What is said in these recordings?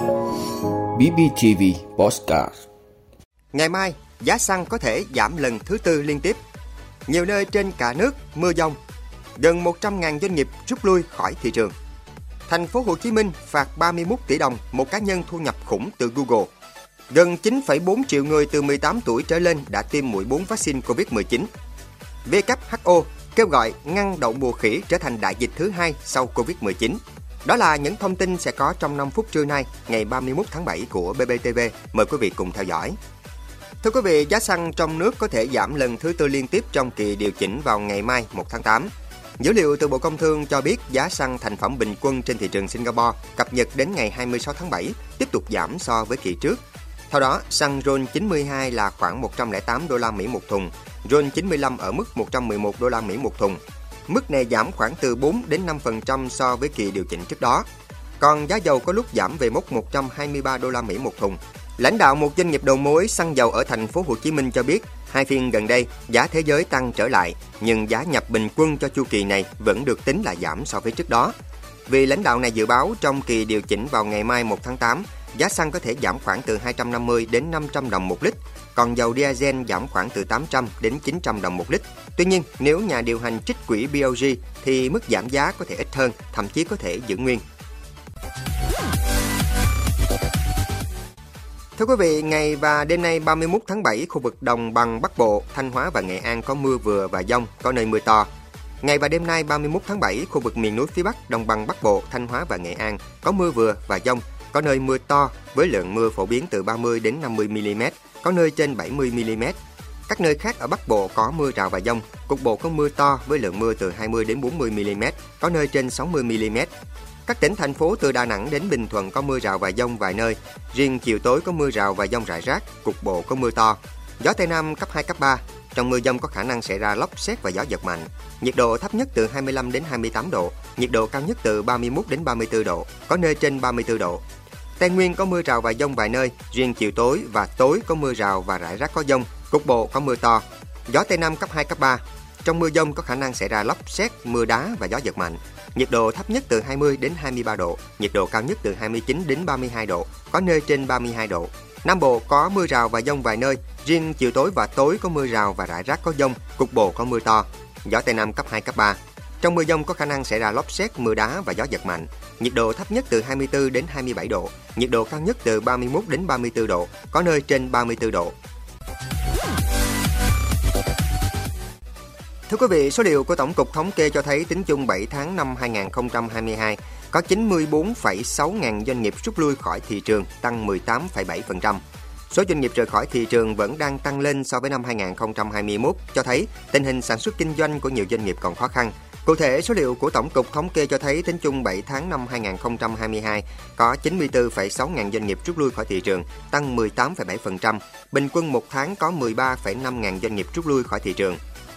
BBTV Postcard Ngày mai, giá xăng có thể giảm lần thứ tư liên tiếp. Nhiều nơi trên cả nước mưa dông. Gần 100.000 doanh nghiệp rút lui khỏi thị trường. Thành phố Hồ Chí Minh phạt 31 tỷ đồng một cá nhân thu nhập khủng từ Google. Gần 9,4 triệu người từ 18 tuổi trở lên đã tiêm mũi 4 vaccine COVID-19. WHO kêu gọi ngăn đậu mùa khỉ trở thành đại dịch thứ hai sau Covid-19. Đó là những thông tin sẽ có trong 5 phút trưa nay, ngày 31 tháng 7 của BBTV. Mời quý vị cùng theo dõi. Thưa quý vị, giá xăng trong nước có thể giảm lần thứ tư liên tiếp trong kỳ điều chỉnh vào ngày mai 1 tháng 8. Dữ liệu từ Bộ Công Thương cho biết giá xăng thành phẩm bình quân trên thị trường Singapore cập nhật đến ngày 26 tháng 7 tiếp tục giảm so với kỳ trước. Theo đó, xăng RON 92 là khoảng 108 đô la Mỹ một thùng, RON 95 ở mức 111 đô la Mỹ một thùng. Mức này giảm khoảng từ 4 đến 5% so với kỳ điều chỉnh trước đó. Còn giá dầu có lúc giảm về mốc 123 đô la Mỹ một thùng. Lãnh đạo một doanh nghiệp đầu mối xăng dầu ở thành phố Hồ Chí Minh cho biết, hai phiên gần đây giá thế giới tăng trở lại, nhưng giá nhập bình quân cho chu kỳ này vẫn được tính là giảm so với trước đó. Vì lãnh đạo này dự báo trong kỳ điều chỉnh vào ngày mai 1 tháng 8, giá xăng có thể giảm khoảng từ 250 đến 500 đồng một lít, còn dầu diesel giảm khoảng từ 800 đến 900 đồng một lít. Tuy nhiên, nếu nhà điều hành trích quỹ BOG thì mức giảm giá có thể ít hơn, thậm chí có thể giữ nguyên. Thưa quý vị, ngày và đêm nay 31 tháng 7, khu vực đồng bằng Bắc Bộ, Thanh Hóa và Nghệ An có mưa vừa và dông, có nơi mưa to. Ngày và đêm nay 31 tháng 7, khu vực miền núi phía Bắc, đồng bằng Bắc Bộ, Thanh Hóa và Nghệ An có mưa vừa và dông, có nơi mưa to với lượng mưa phổ biến từ 30 đến 50 mm, có nơi trên 70 mm. Các nơi khác ở Bắc Bộ có mưa rào và dông, cục bộ có mưa to với lượng mưa từ 20 đến 40 mm, có nơi trên 60 mm. Các tỉnh thành phố từ Đà Nẵng đến Bình Thuận có mưa rào và dông vài nơi, riêng chiều tối có mưa rào và dông rải rác, cục bộ có mưa to. Gió Tây Nam cấp 2, cấp 3, trong mưa dông có khả năng xảy ra lốc xét và gió giật mạnh. Nhiệt độ thấp nhất từ 25 đến 28 độ, nhiệt độ cao nhất từ 31 đến 34 độ, có nơi trên 34 độ. Tây Nguyên có mưa rào và dông vài nơi, riêng chiều tối và tối có mưa rào và rải rác có dông, cục bộ có mưa to. Gió Tây Nam cấp 2, cấp 3. Trong mưa dông có khả năng xảy ra lốc xét, mưa đá và gió giật mạnh. Nhiệt độ thấp nhất từ 20 đến 23 độ, nhiệt độ cao nhất từ 29 đến 32 độ, có nơi trên 32 độ. Nam Bộ có mưa rào và dông vài nơi, riêng chiều tối và tối có mưa rào và rải rác có dông, cục bộ có mưa to. Gió Tây Nam cấp 2, cấp 3. Trong mưa dông có khả năng xảy ra lốc xét, mưa đá và gió giật mạnh. Nhiệt độ thấp nhất từ 24 đến 27 độ, nhiệt độ cao nhất từ 31 đến 34 độ, có nơi trên 34 độ. Thưa quý vị, số liệu của Tổng cục Thống kê cho thấy tính chung 7 tháng năm 2022 có 94,6 ngàn doanh nghiệp rút lui khỏi thị trường, tăng 18,7%. Số doanh nghiệp rời khỏi thị trường vẫn đang tăng lên so với năm 2021, cho thấy tình hình sản xuất kinh doanh của nhiều doanh nghiệp còn khó khăn. Cụ thể, số liệu của Tổng cục Thống kê cho thấy tính chung 7 tháng năm 2022 có 94,6 ngàn doanh nghiệp rút lui khỏi thị trường, tăng 18,7%. Bình quân một tháng có 13,5 ngàn doanh nghiệp rút lui khỏi thị trường.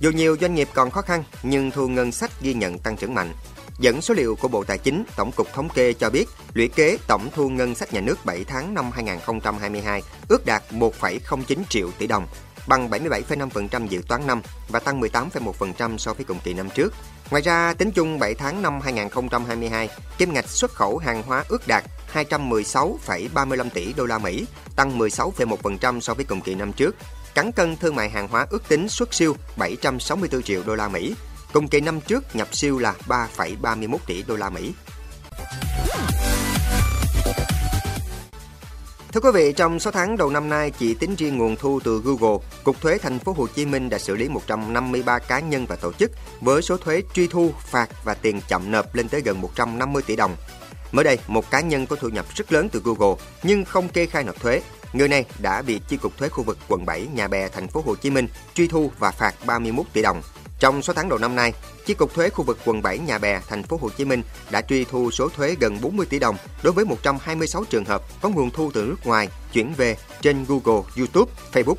Dù nhiều doanh nghiệp còn khó khăn, nhưng thu ngân sách ghi nhận tăng trưởng mạnh. Dẫn số liệu của Bộ Tài chính, Tổng cục Thống kê cho biết, lũy kế tổng thu ngân sách nhà nước 7 tháng năm 2022 ước đạt 1,09 triệu tỷ đồng, bằng 77,5% dự toán năm và tăng 18,1% so với cùng kỳ năm trước. Ngoài ra, tính chung 7 tháng năm 2022, kim ngạch xuất khẩu hàng hóa ước đạt 216,35 tỷ đô la Mỹ, tăng 16,1% so với cùng kỳ năm trước. Cán cân thương mại hàng hóa ước tính xuất siêu 764 triệu đô la Mỹ, cùng kỳ năm trước nhập siêu là 3,31 tỷ đô la Mỹ. Thưa quý vị, trong 6 tháng đầu năm nay, chỉ tính riêng nguồn thu từ Google, Cục Thuế Thành phố Hồ Chí Minh đã xử lý 153 cá nhân và tổ chức với số thuế truy thu, phạt và tiền chậm nộp lên tới gần 150 tỷ đồng. Mới đây, một cá nhân có thu nhập rất lớn từ Google nhưng không kê khai nộp thuế. Người này đã bị chi cục thuế khu vực quận 7 Nhà Bè thành phố Hồ Chí Minh truy thu và phạt 31 tỷ đồng. Trong 6 tháng đầu năm nay, Chi cục thuế khu vực quận 7 Nhà Bè, thành phố Hồ Chí Minh đã truy thu số thuế gần 40 tỷ đồng đối với 126 trường hợp có nguồn thu từ nước ngoài chuyển về trên Google, YouTube, Facebook.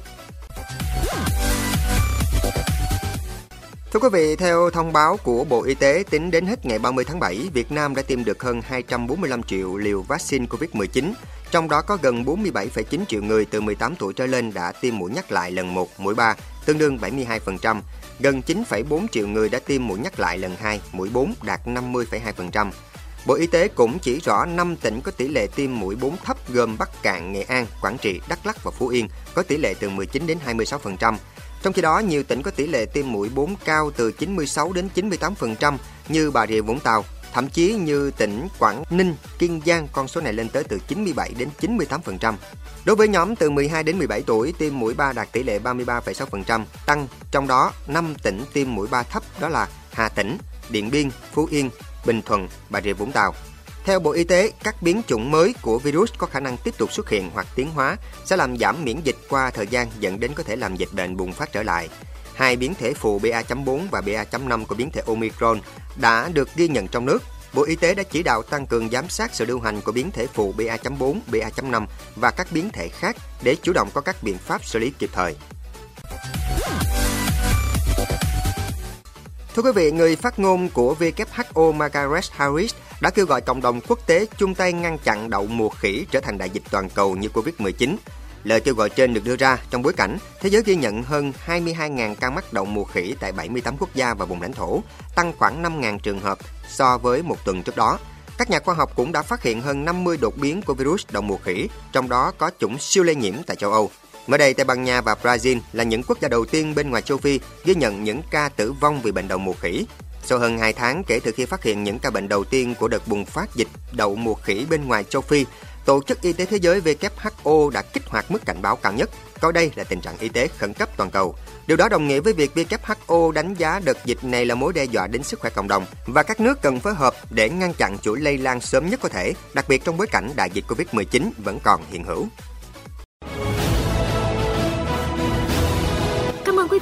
Thưa quý vị, theo thông báo của Bộ Y tế, tính đến hết ngày 30 tháng 7, Việt Nam đã tiêm được hơn 245 triệu liều vaccine COVID-19, trong đó có gần 47,9 triệu người từ 18 tuổi trở lên đã tiêm mũi nhắc lại lần 1, mũi 3, tương đương 72%. Gần 9,4 triệu người đã tiêm mũi nhắc lại lần 2, mũi 4 đạt 50,2%. Bộ Y tế cũng chỉ rõ 5 tỉnh có tỷ lệ tiêm mũi 4 thấp gồm Bắc Cạn, Nghệ An, Quảng Trị, Đắk Lắk và Phú Yên có tỷ lệ từ 19 đến 26%. Trong khi đó, nhiều tỉnh có tỷ lệ tiêm mũi 4 cao từ 96 đến 98% như Bà Rịa Vũng Tàu, thậm chí như tỉnh Quảng Ninh, Kiên Giang con số này lên tới từ 97 đến 98%. Đối với nhóm từ 12 đến 17 tuổi, tiêm mũi 3 đạt tỷ lệ 33,6%, tăng trong đó 5 tỉnh tiêm mũi 3 thấp đó là Hà Tĩnh, Điện Biên, Phú Yên, Bình Thuận, Bà Rịa Vũng Tàu. Theo Bộ Y tế, các biến chủng mới của virus có khả năng tiếp tục xuất hiện hoặc tiến hóa sẽ làm giảm miễn dịch qua thời gian dẫn đến có thể làm dịch bệnh bùng phát trở lại. Hai biến thể phụ BA.4 và BA.5 của biến thể Omicron đã được ghi nhận trong nước. Bộ Y tế đã chỉ đạo tăng cường giám sát sự lưu hành của biến thể phụ BA.4, BA.5 và các biến thể khác để chủ động có các biện pháp xử lý kịp thời. Thưa quý vị, người phát ngôn của WHO Margaret Harris đã kêu gọi cộng đồng quốc tế chung tay ngăn chặn đậu mùa khỉ trở thành đại dịch toàn cầu như Covid-19. Lời kêu gọi trên được đưa ra trong bối cảnh thế giới ghi nhận hơn 22.000 ca mắc đậu mùa khỉ tại 78 quốc gia và vùng lãnh thổ, tăng khoảng 5.000 trường hợp so với một tuần trước đó. Các nhà khoa học cũng đã phát hiện hơn 50 đột biến của virus đậu mùa khỉ, trong đó có chủng siêu lây nhiễm tại châu Âu. Mới đây, Tây Ban Nha và Brazil là những quốc gia đầu tiên bên ngoài châu Phi ghi nhận những ca tử vong vì bệnh đậu mùa khỉ. Sau hơn 2 tháng kể từ khi phát hiện những ca bệnh đầu tiên của đợt bùng phát dịch đậu mùa khỉ bên ngoài châu Phi, Tổ chức Y tế Thế giới WHO đã kích hoạt mức cảnh báo cao nhất, coi đây là tình trạng y tế khẩn cấp toàn cầu. Điều đó đồng nghĩa với việc WHO đánh giá đợt dịch này là mối đe dọa đến sức khỏe cộng đồng và các nước cần phối hợp để ngăn chặn chuỗi lây lan sớm nhất có thể, đặc biệt trong bối cảnh đại dịch Covid-19 vẫn còn hiện hữu.